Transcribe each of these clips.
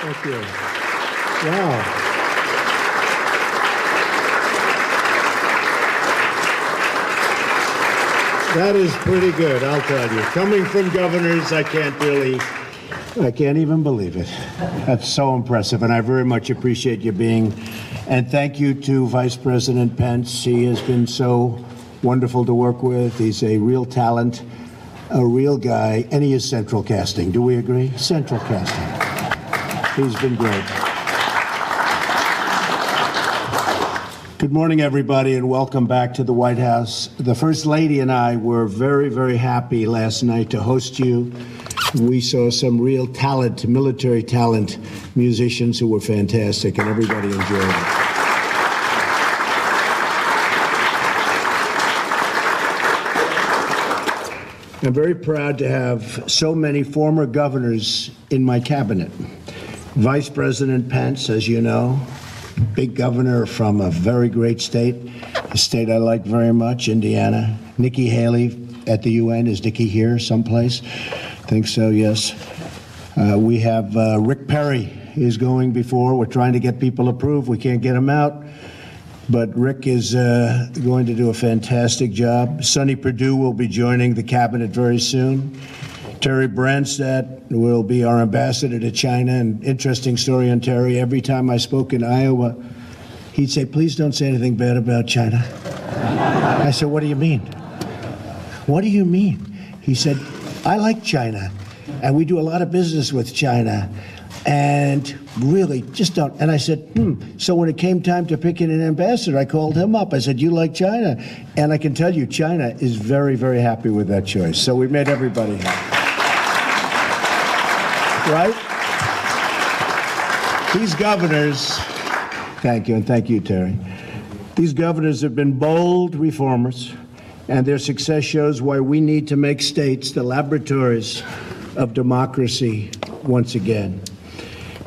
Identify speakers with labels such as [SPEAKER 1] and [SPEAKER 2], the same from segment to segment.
[SPEAKER 1] Thank you. Wow. That is pretty good, I'll tell you. Coming from governors, I can't really, I can't even believe it. That's so impressive, and I very much appreciate you being. And thank you to Vice President Pence. He has been so wonderful to work with. He's a real talent, a real guy, and he is central casting. Do we agree? Central casting. He's been great. Good morning, everybody, and welcome back to the White House. The First Lady and I were very, very happy last night to host you. We saw some real talent, military talent, musicians who were fantastic, and everybody enjoyed it. I'm very proud to have so many former governors in my cabinet. Vice President Pence, as you know, big governor from a very great state, a state I like very much, Indiana. Nikki Haley at the UN. Is Nikki here someplace? think so, yes. Uh, we have uh, Rick Perry is going before. We're trying to get people approved. We can't get them out. But Rick is uh, going to do a fantastic job. Sonny Perdue will be joining the cabinet very soon. Terry Branstad will be our ambassador to China. And interesting story on Terry. Every time I spoke in Iowa, he'd say, Please don't say anything bad about China. I said, What do you mean? What do you mean? He said, I like China, and we do a lot of business with China and really just don't. And I said, hmm. So when it came time to picking an ambassador, I called him up. I said, You like China? And I can tell you, China is very, very happy with that choice. So we made everybody happy. Right? These governors, thank you, and thank you, Terry. These governors have been bold reformers, and their success shows why we need to make states the laboratories of democracy once again.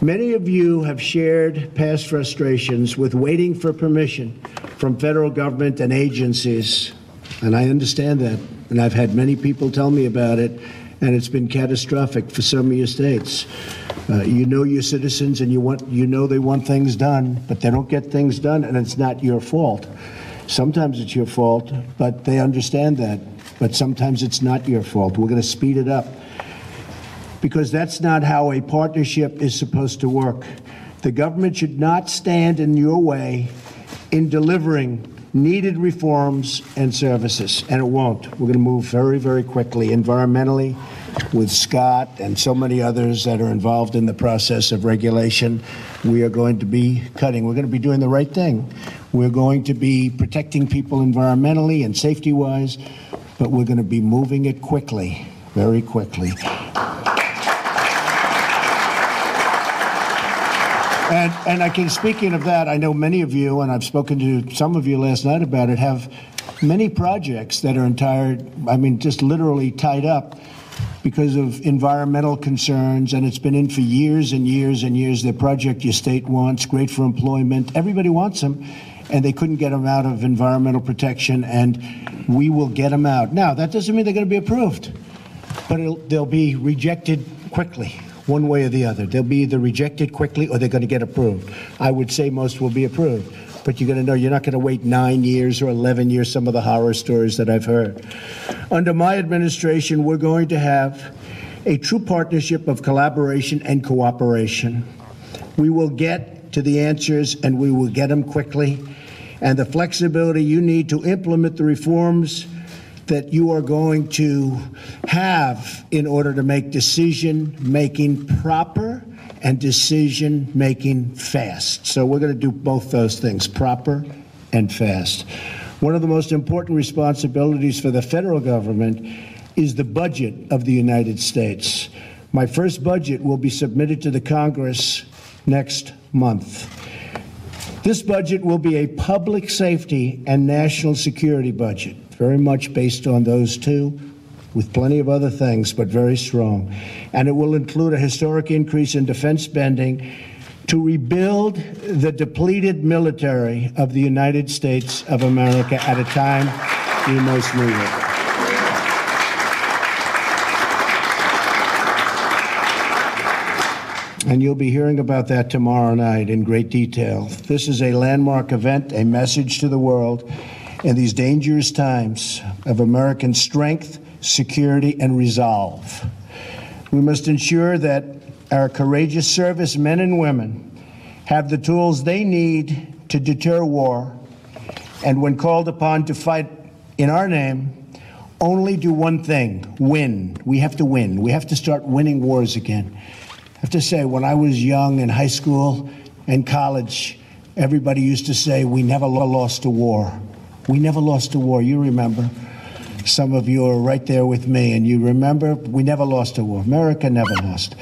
[SPEAKER 1] Many of you have shared past frustrations with waiting for permission from federal government and agencies, and I understand that. And I've had many people tell me about it, and it's been catastrophic for some of your states. Uh, you know your citizens, and you want you know they want things done, but they don't get things done, and it's not your fault. Sometimes it's your fault, but they understand that. But sometimes it's not your fault. We're going to speed it up because that's not how a partnership is supposed to work. The government should not stand in your way in delivering needed reforms and services, and it won't. We're going to move very, very quickly environmentally with Scott and so many others that are involved in the process of regulation. We are going to be cutting. We're going to be doing the right thing. We're going to be protecting people environmentally and safety wise, but we're going to be moving it quickly, very quickly. And, and I can, speaking of that, I know many of you, and I've spoken to some of you last night about it, have many projects that are entire, I mean, just literally tied up because of environmental concerns, and it's been in for years and years and years. The project your state wants, great for employment. Everybody wants them, and they couldn't get them out of environmental protection, and we will get them out. Now, that doesn't mean they're going to be approved, but they'll be rejected quickly one way or the other. They'll be either rejected quickly or they're going to get approved. I would say most will be approved. But you're going to know you're not going to wait nine years or 11 years, some of the horror stories that I've heard. Under my administration, we're going to have a true partnership of collaboration and cooperation. We will get to the answers and we will get them quickly. And the flexibility you need to implement the reforms that you are going to have in order to make decision making proper and decision making fast. So we're going to do both those things proper and fast. One of the most important responsibilities for the federal government is the budget of the United States. My first budget will be submitted to the Congress next month. This budget will be a public safety and national security budget very much based on those two, with plenty of other things, but very strong. And it will include a historic increase in defense spending to rebuild the depleted military of the United States of America at a time we most need it. and you'll be hearing about that tomorrow night in great detail. This is a landmark event, a message to the world in these dangerous times of American strength, security, and resolve. We must ensure that our courageous service men and women have the tools they need to deter war, and when called upon to fight in our name, only do one thing win. We have to win. We have to start winning wars again. I have to say, when I was young in high school and college, everybody used to say, We never lost a war. We never lost a war. You remember. Some of you are right there with me, and you remember we never lost a war. America never lost.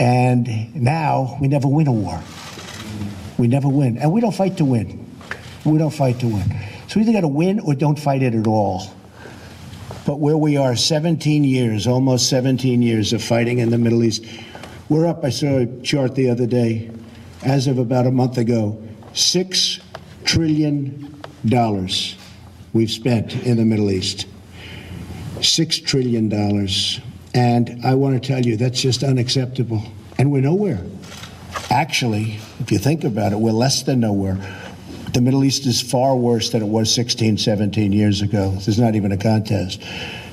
[SPEAKER 1] And now we never win a war. We never win. And we don't fight to win. We don't fight to win. So we either got to win or don't fight it at all. But where we are, 17 years, almost 17 years of fighting in the Middle East, we're up. I saw a chart the other day, as of about a month ago, $6 trillion we've spent in the Middle East. $6 trillion. And I want to tell you, that's just unacceptable. And we're nowhere. Actually, if you think about it, we're less than nowhere. The Middle East is far worse than it was 16, 17 years ago. There's not even a contest.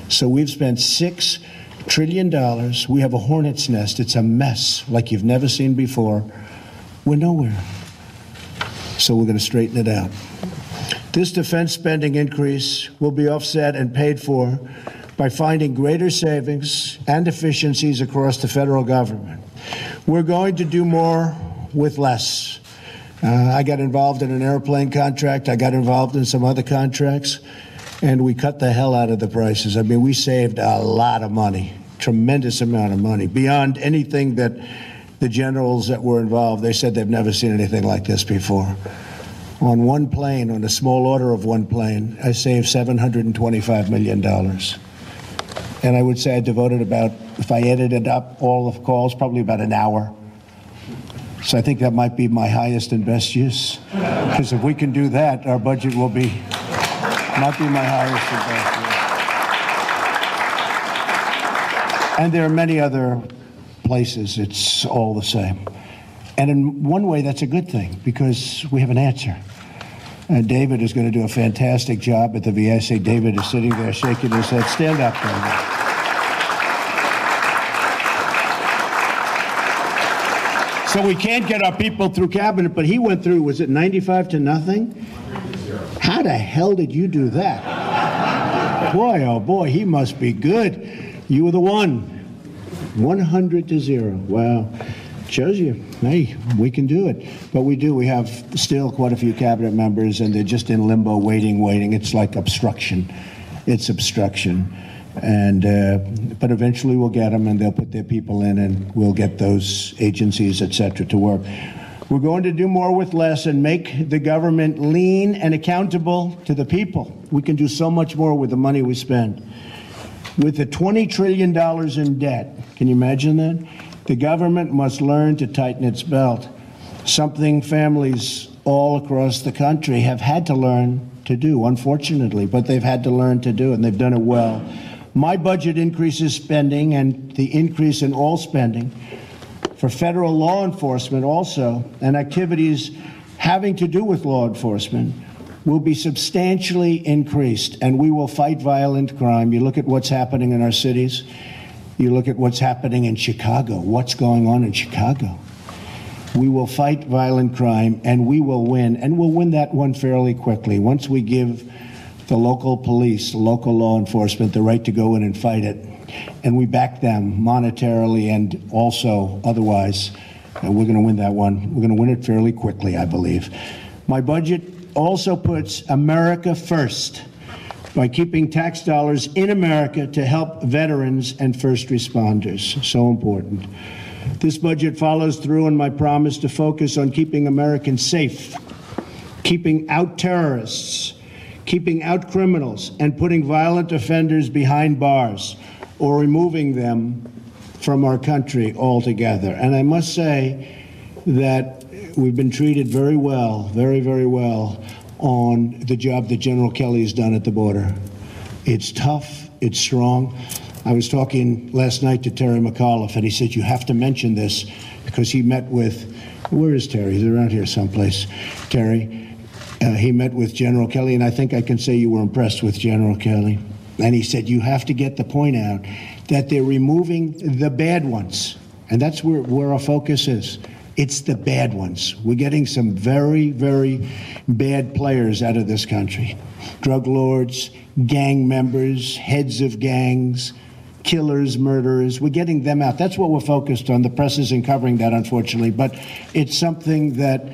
[SPEAKER 1] So we've spent six trillion dollars. We have a hornet's nest. It's a mess like you've never seen before. We're nowhere. So we're going to straighten it out. This defense spending increase will be offset and paid for by finding greater savings and efficiencies across the federal government. We're going to do more with less. Uh, I got involved in an airplane contract. I got involved in some other contracts, and we cut the hell out of the prices. I mean, we saved a lot of money, tremendous amount of money, beyond anything that the generals that were involved. They said they've never seen anything like this before. On one plane, on a small order of one plane, I saved $725 million. And I would say I devoted about, if I edited up all of calls, probably about an hour so I think that might be my highest and best use. Because if we can do that, our budget will be, might be my highest and best use. And there are many other places it's all the same. And in one way, that's a good thing because we have an answer. And David is going to do a fantastic job at the VA. David is sitting there shaking his head. Stand up, David. So we can't get our people through cabinet, but he went through, was it 95 to nothing? How the hell did you do that? Boy, oh boy, he must be good. You were the one. 100 to 0. Wow. Shows you, hey, we can do it. But we do. We have still quite a few cabinet members, and they're just in limbo, waiting, waiting. It's like obstruction. It's obstruction and uh, but eventually we'll get them and they'll put their people in and we'll get those agencies et cetera to work we're going to do more with less and make the government lean and accountable to the people we can do so much more with the money we spend with the 20 trillion dollars in debt can you imagine that the government must learn to tighten its belt something families all across the country have had to learn to do unfortunately but they've had to learn to do and they've done it well my budget increases spending and the increase in all spending for federal law enforcement also and activities having to do with law enforcement will be substantially increased and we will fight violent crime. You look at what's happening in our cities. You look at what's happening in Chicago. What's going on in Chicago? We will fight violent crime and we will win and we'll win that one fairly quickly once we give the local police, local law enforcement, the right to go in and fight it. And we back them monetarily and also otherwise. And we're going to win that one. We're going to win it fairly quickly, I believe. My budget also puts America first by keeping tax dollars in America to help veterans and first responders. So important. This budget follows through on my promise to focus on keeping Americans safe, keeping out terrorists, keeping out criminals and putting violent offenders behind bars or removing them from our country altogether. And I must say that we've been treated very well, very, very well on the job that General Kelly has done at the border. It's tough, it's strong. I was talking last night to Terry McAuliffe, and he said, You have to mention this because he met with, where is Terry? He's around here someplace. Terry, uh, he met with General Kelly, and I think I can say you were impressed with General Kelly. And he said, You have to get the point out that they're removing the bad ones. And that's where, where our focus is. It's the bad ones. We're getting some very, very bad players out of this country drug lords, gang members, heads of gangs, killers, murderers. We're getting them out. That's what we're focused on. The press isn't covering that, unfortunately, but it's something that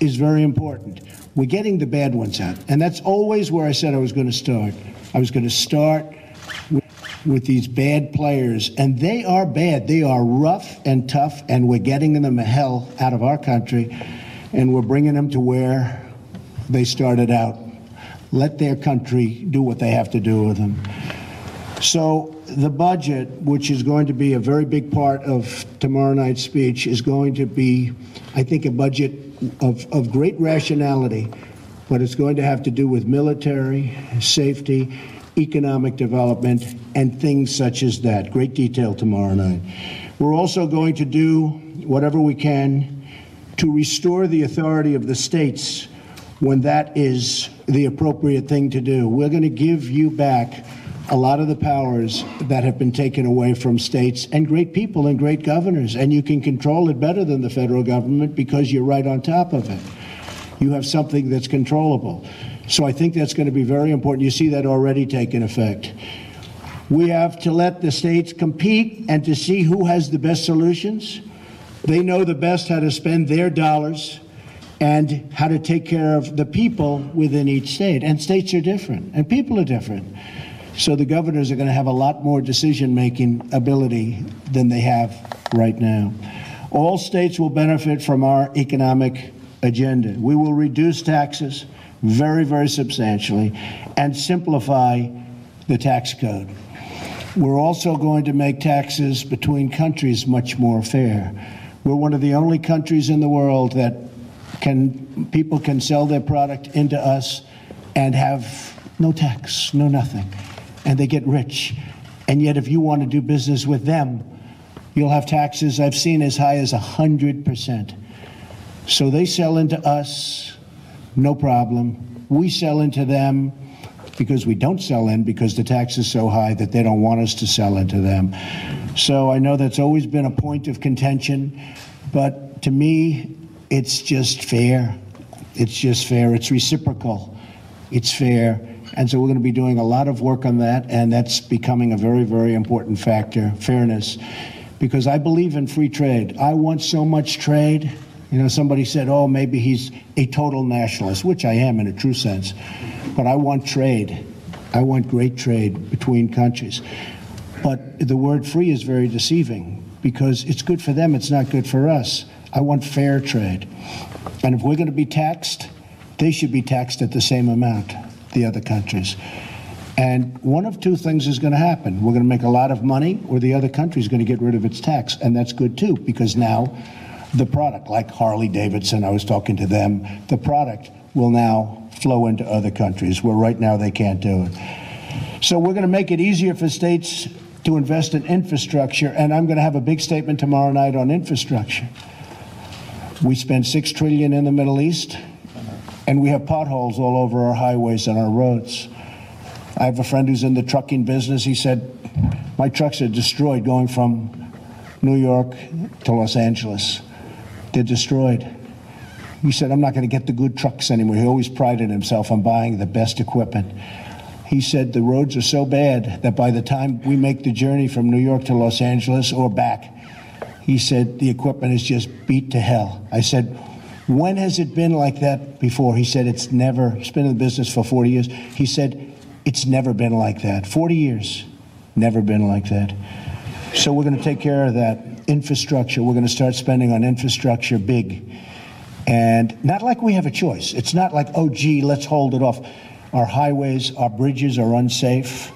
[SPEAKER 1] is very important. We're getting the bad ones out. And that's always where I said I was going to start. I was going to start with these bad players. And they are bad. They are rough and tough, and we're getting them the hell out of our country, and we're bringing them to where they started out. Let their country do what they have to do with them. So the budget, which is going to be a very big part of tomorrow night's speech, is going to be, I think, a budget of, of great rationality, but it's going to have to do with military, safety, economic development, and things such as that. Great detail tomorrow night. We're also going to do whatever we can to restore the authority of the states when that is the appropriate thing to do. We're going to give you back a lot of the powers that have been taken away from states and great people and great governors. And you can control it better than the federal government because you're right on top of it. You have something that's controllable. So I think that's going to be very important. You see that already taking effect. We have to let the states compete and to see who has the best solutions. They know the best how to spend their dollars and how to take care of the people within each state. And states are different, and people are different. So the governors are going to have a lot more decision making ability than they have right now. All states will benefit from our economic agenda. We will reduce taxes very, very substantially and simplify the tax code. We're also going to make taxes between countries much more fair. We're one of the only countries in the world that can people can sell their product into us and have no tax, no nothing and they get rich. And yet, if you want to do business with them, you'll have taxes I've seen as high as 100%. So they sell into us, no problem. We sell into them because we don't sell in because the tax is so high that they don't want us to sell into them. So I know that's always been a point of contention, but to me, it's just fair. It's just fair. It's reciprocal. It's fair. And so we're going to be doing a lot of work on that, and that's becoming a very, very important factor fairness. Because I believe in free trade. I want so much trade. You know, somebody said, oh, maybe he's a total nationalist, which I am in a true sense. But I want trade. I want great trade between countries. But the word free is very deceiving because it's good for them, it's not good for us. I want fair trade. And if we're going to be taxed, they should be taxed at the same amount the other countries. And one of two things is going to happen. We're going to make a lot of money, or the other country is going to get rid of its tax. And that's good too, because now the product, like Harley Davidson, I was talking to them, the product will now flow into other countries where right now they can't do it. So we're going to make it easier for states to invest in infrastructure, and I'm going to have a big statement tomorrow night on infrastructure. We spend six trillion in the Middle East and we have potholes all over our highways and our roads. I have a friend who's in the trucking business. He said, My trucks are destroyed going from New York to Los Angeles. They're destroyed. He said, I'm not going to get the good trucks anymore. He always prided himself on buying the best equipment. He said, The roads are so bad that by the time we make the journey from New York to Los Angeles or back, he said, the equipment is just beat to hell. I said, when has it been like that before? He said it's never, he's been in the business for 40 years. He said it's never been like that. 40 years, never been like that. So we're going to take care of that. Infrastructure, we're going to start spending on infrastructure big. And not like we have a choice. It's not like, oh, gee, let's hold it off. Our highways, our bridges are unsafe.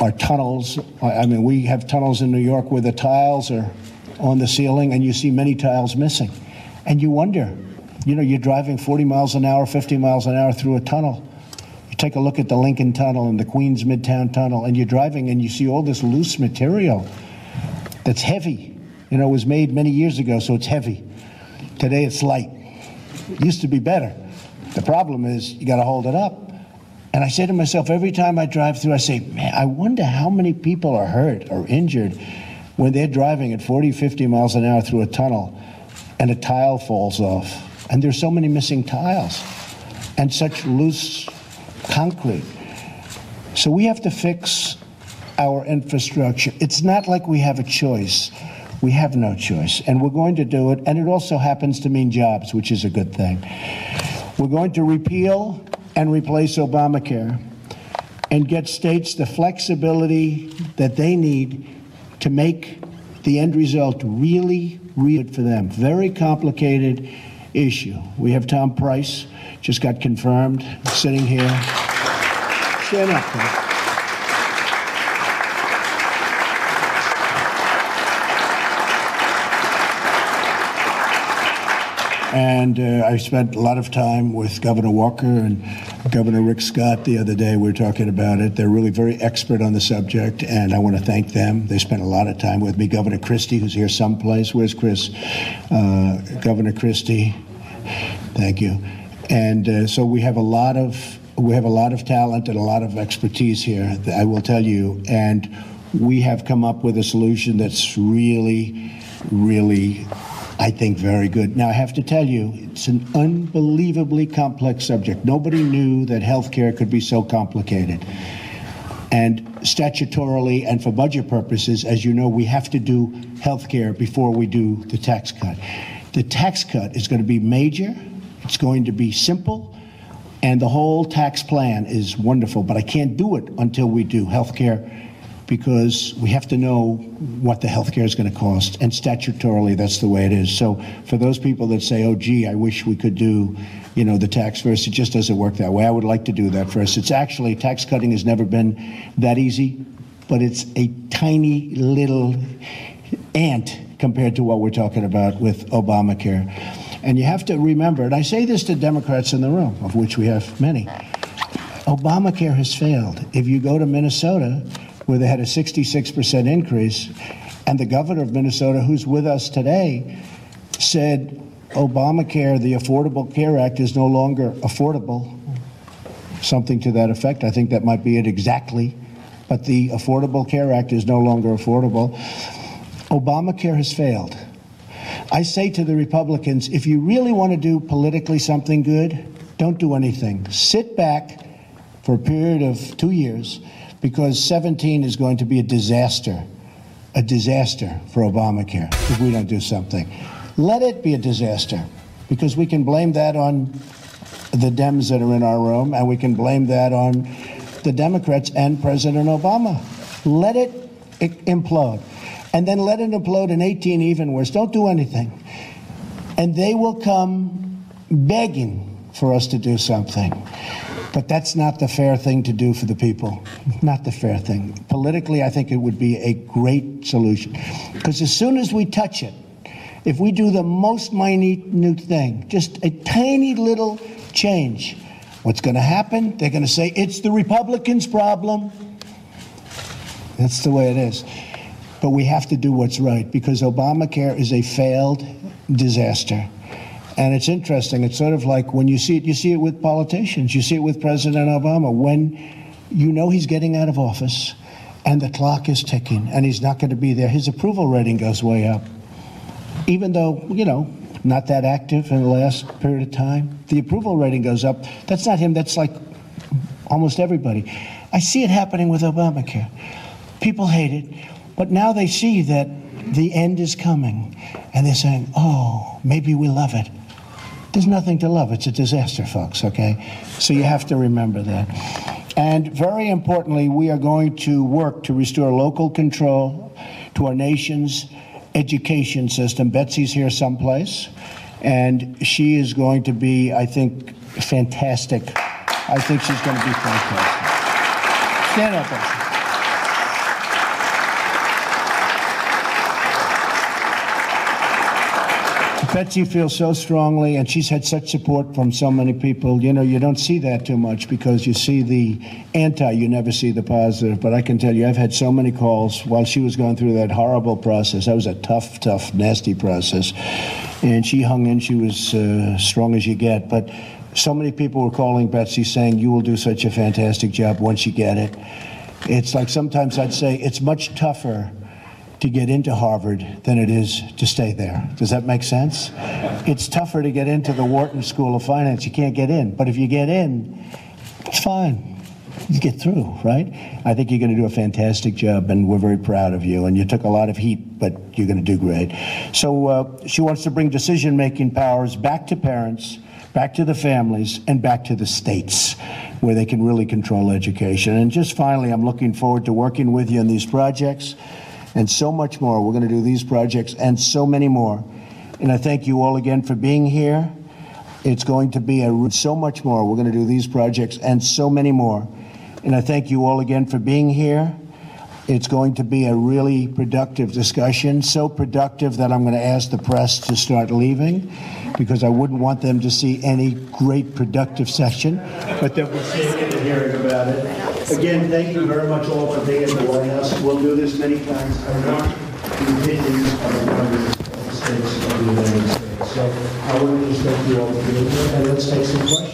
[SPEAKER 1] Our tunnels, I mean, we have tunnels in New York where the tiles are on the ceiling and you see many tiles missing. And you wonder, you know, you're driving 40 miles an hour, 50 miles an hour through a tunnel. Take a look at the Lincoln Tunnel and the Queens Midtown Tunnel, and you're driving and you see all this loose material that's heavy. You know, it was made many years ago, so it's heavy. Today it's light. It used to be better. The problem is you got to hold it up. And I say to myself every time I drive through, I say, man, I wonder how many people are hurt or injured when they're driving at 40, 50 miles an hour through a tunnel and a tile falls off. And there's so many missing tiles and such loose concrete. So we have to fix our infrastructure. It's not like we have a choice. We have no choice. And we're going to do it. And it also happens to mean jobs, which is a good thing. We're going to repeal and replace Obamacare and get states the flexibility that they need to make the end result really, really good for them. Very complicated issue. We have Tom Price, just got confirmed, sitting here. And uh, I spent a lot of time with Governor Walker and Governor Rick Scott the other day. We were talking about it. They're really very expert on the subject, and I want to thank them. They spent a lot of time with me. Governor Christie, who's here someplace. Where's Chris? Uh, Governor Christie. Thank you. And uh, so we have a lot of we have a lot of talent and a lot of expertise here. I will tell you, and we have come up with a solution that's really, really I think very good. Now, I have to tell you, it's an unbelievably complex subject. Nobody knew that healthcare could be so complicated. And statutorily and for budget purposes, as you know, we have to do healthcare before we do the tax cut. The tax cut is going to be major, it's going to be simple, and the whole tax plan is wonderful, but I can't do it until we do healthcare because we have to know what the health care is going to cost, and statutorily, that's the way it is. So, for those people that say, "Oh, gee, I wish we could do, you know, the tax first, it just doesn't work that way. I would like to do that first. It's actually tax cutting has never been that easy, but it's a tiny little ant compared to what we're talking about with Obamacare. And you have to remember, and I say this to Democrats in the room, of which we have many. Obamacare has failed. If you go to Minnesota, where they had a 66% increase. And the governor of Minnesota, who's with us today, said Obamacare, the Affordable Care Act, is no longer affordable. Something to that effect. I think that might be it exactly. But the Affordable Care Act is no longer affordable. Obamacare has failed. I say to the Republicans if you really want to do politically something good, don't do anything. Sit back for a period of two years because 17 is going to be a disaster, a disaster for Obamacare if we don't do something. Let it be a disaster because we can blame that on the Dems that are in our room and we can blame that on the Democrats and President Obama. Let it implode. And then let it implode in 18 even worse. Don't do anything. And they will come begging for us to do something. But that's not the fair thing to do for the people. Not the fair thing. Politically, I think it would be a great solution. Because as soon as we touch it, if we do the most minute new thing, just a tiny little change, what's going to happen? They're going to say, it's the Republicans' problem. That's the way it is. But we have to do what's right because Obamacare is a failed disaster. And it's interesting. It's sort of like when you see it, you see it with politicians. You see it with President Obama. When you know he's getting out of office and the clock is ticking and he's not going to be there, his approval rating goes way up. Even though, you know, not that active in the last period of time, the approval rating goes up. That's not him, that's like almost everybody. I see it happening with Obamacare. People hate it, but now they see that the end is coming and they're saying, oh, maybe we love it. There's nothing to love. It's a disaster, folks, okay? So you have to remember that. And very importantly, we are going to work to restore local control to our nation's education system. Betsy's here someplace, and she is going to be, I think, fantastic. I think she's going to be fantastic. Stand up, Betsy. Betsy feels so strongly, and she's had such support from so many people. You know, you don't see that too much because you see the anti, you never see the positive. But I can tell you, I've had so many calls while she was going through that horrible process. That was a tough, tough, nasty process. And she hung in, she was uh, strong as you get. But so many people were calling Betsy saying, You will do such a fantastic job once you get it. It's like sometimes I'd say it's much tougher to get into Harvard than it is to stay there. Does that make sense? It's tougher to get into the Wharton School of Finance. You can't get in. But if you get in, it's fine. You get through, right? I think you're going to do a fantastic job, and we're very proud of you. And you took a lot of heat, but you're going to do great. So uh, she wants to bring decision making powers back to parents, back to the families, and back to the states where they can really control education. And just finally, I'm looking forward to working with you on these projects and so much more. We're going to do these projects and so many more. And I thank you all again for being here. It's going to be a so much more. We're going to do these projects and so many more. And I thank you all again for being here. It's going to be a really productive discussion, so productive that I'm going to ask the press to start leaving because I wouldn't want them to see any great productive session, but that and hearing about it. Again, thank you very much all for being in the White House. We'll do this many times. I want the opinions of the the states of the United States. So I want to just thank you all for being here, and let's take some questions.